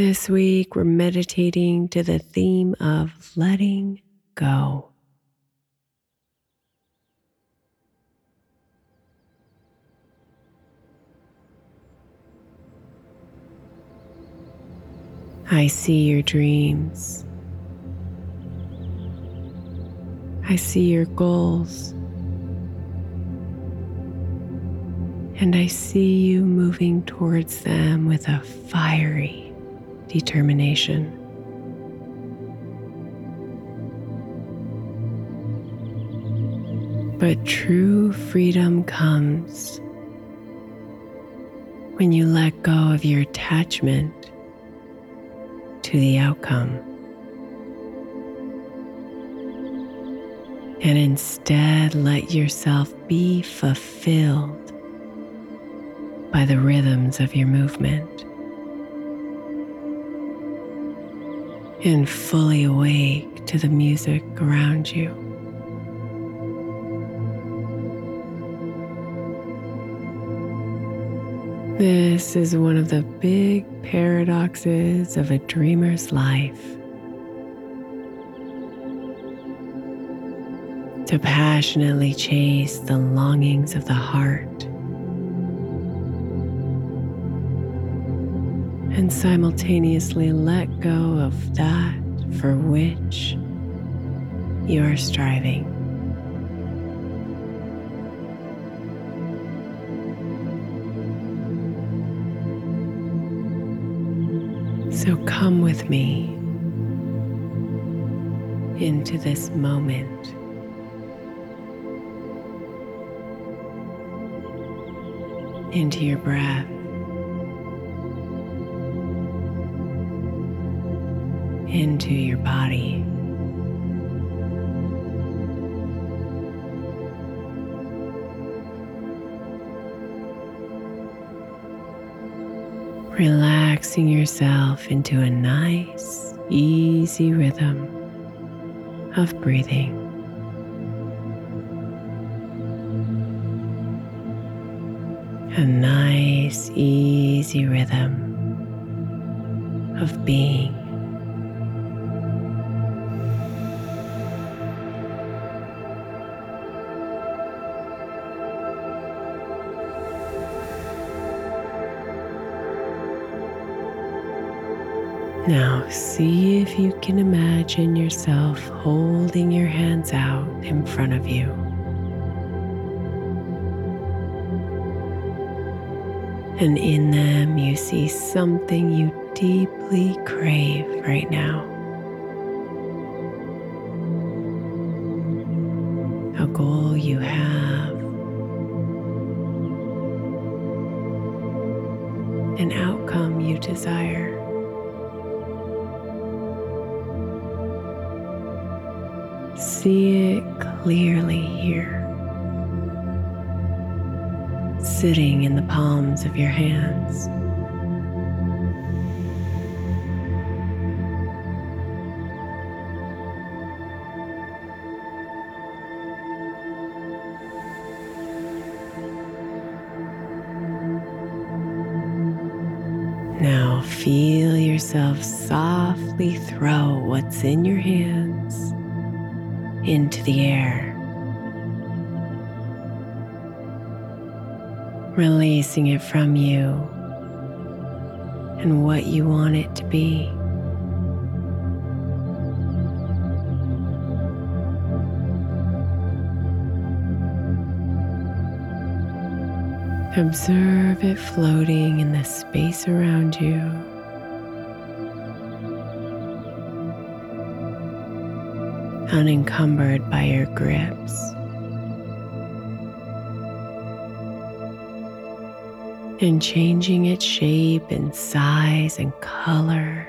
This week, we're meditating to the theme of letting go. I see your dreams. I see your goals. And I see you moving towards them with a fiery determination. But true freedom comes when you let go of your attachment to the outcome. And instead, let yourself be fulfilled by the rhythms of your movement. And fully awake to the music around you. This is one of the big paradoxes of a dreamer's life. To passionately chase the longings of the heart and simultaneously let go of that for which you are striving. So come with me into this moment. Into your breath. Into your body. relaxing yourself into a nice, easy rhythm of breathing. A nice, easy rhythm of being. Now, see if you can imagine yourself holding your hands out in front of you. And in them, you see something you deeply crave right now. A goal you have, an outcome you desire. See it clearly here, sitting in the palms of your hands. Now feel yourself softly throw what's in your hands into the air. Releasing it from you and what you want it to be. Observe it floating in the space around you. Unencumbered by your grips. And changing its shape and size and color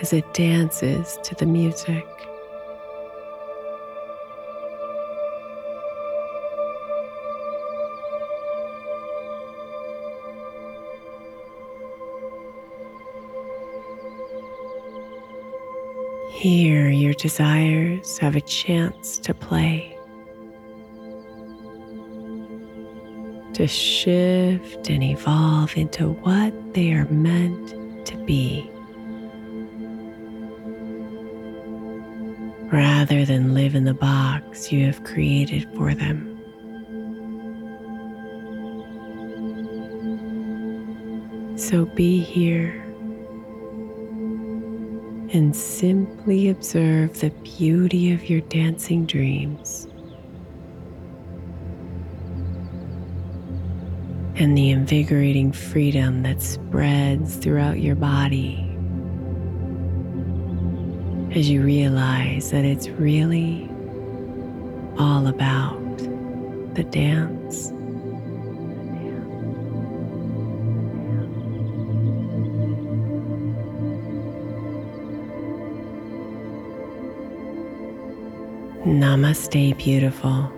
as it dances to the music. Here, your desires have a chance to play, to shift and evolve into what they are meant to be, rather than live in the box you have created for them. So be here and simply observe the beauty of your dancing dreams and the invigorating freedom that spreads throughout your body as you realize that it's really all about the dance. Namaste, beautiful.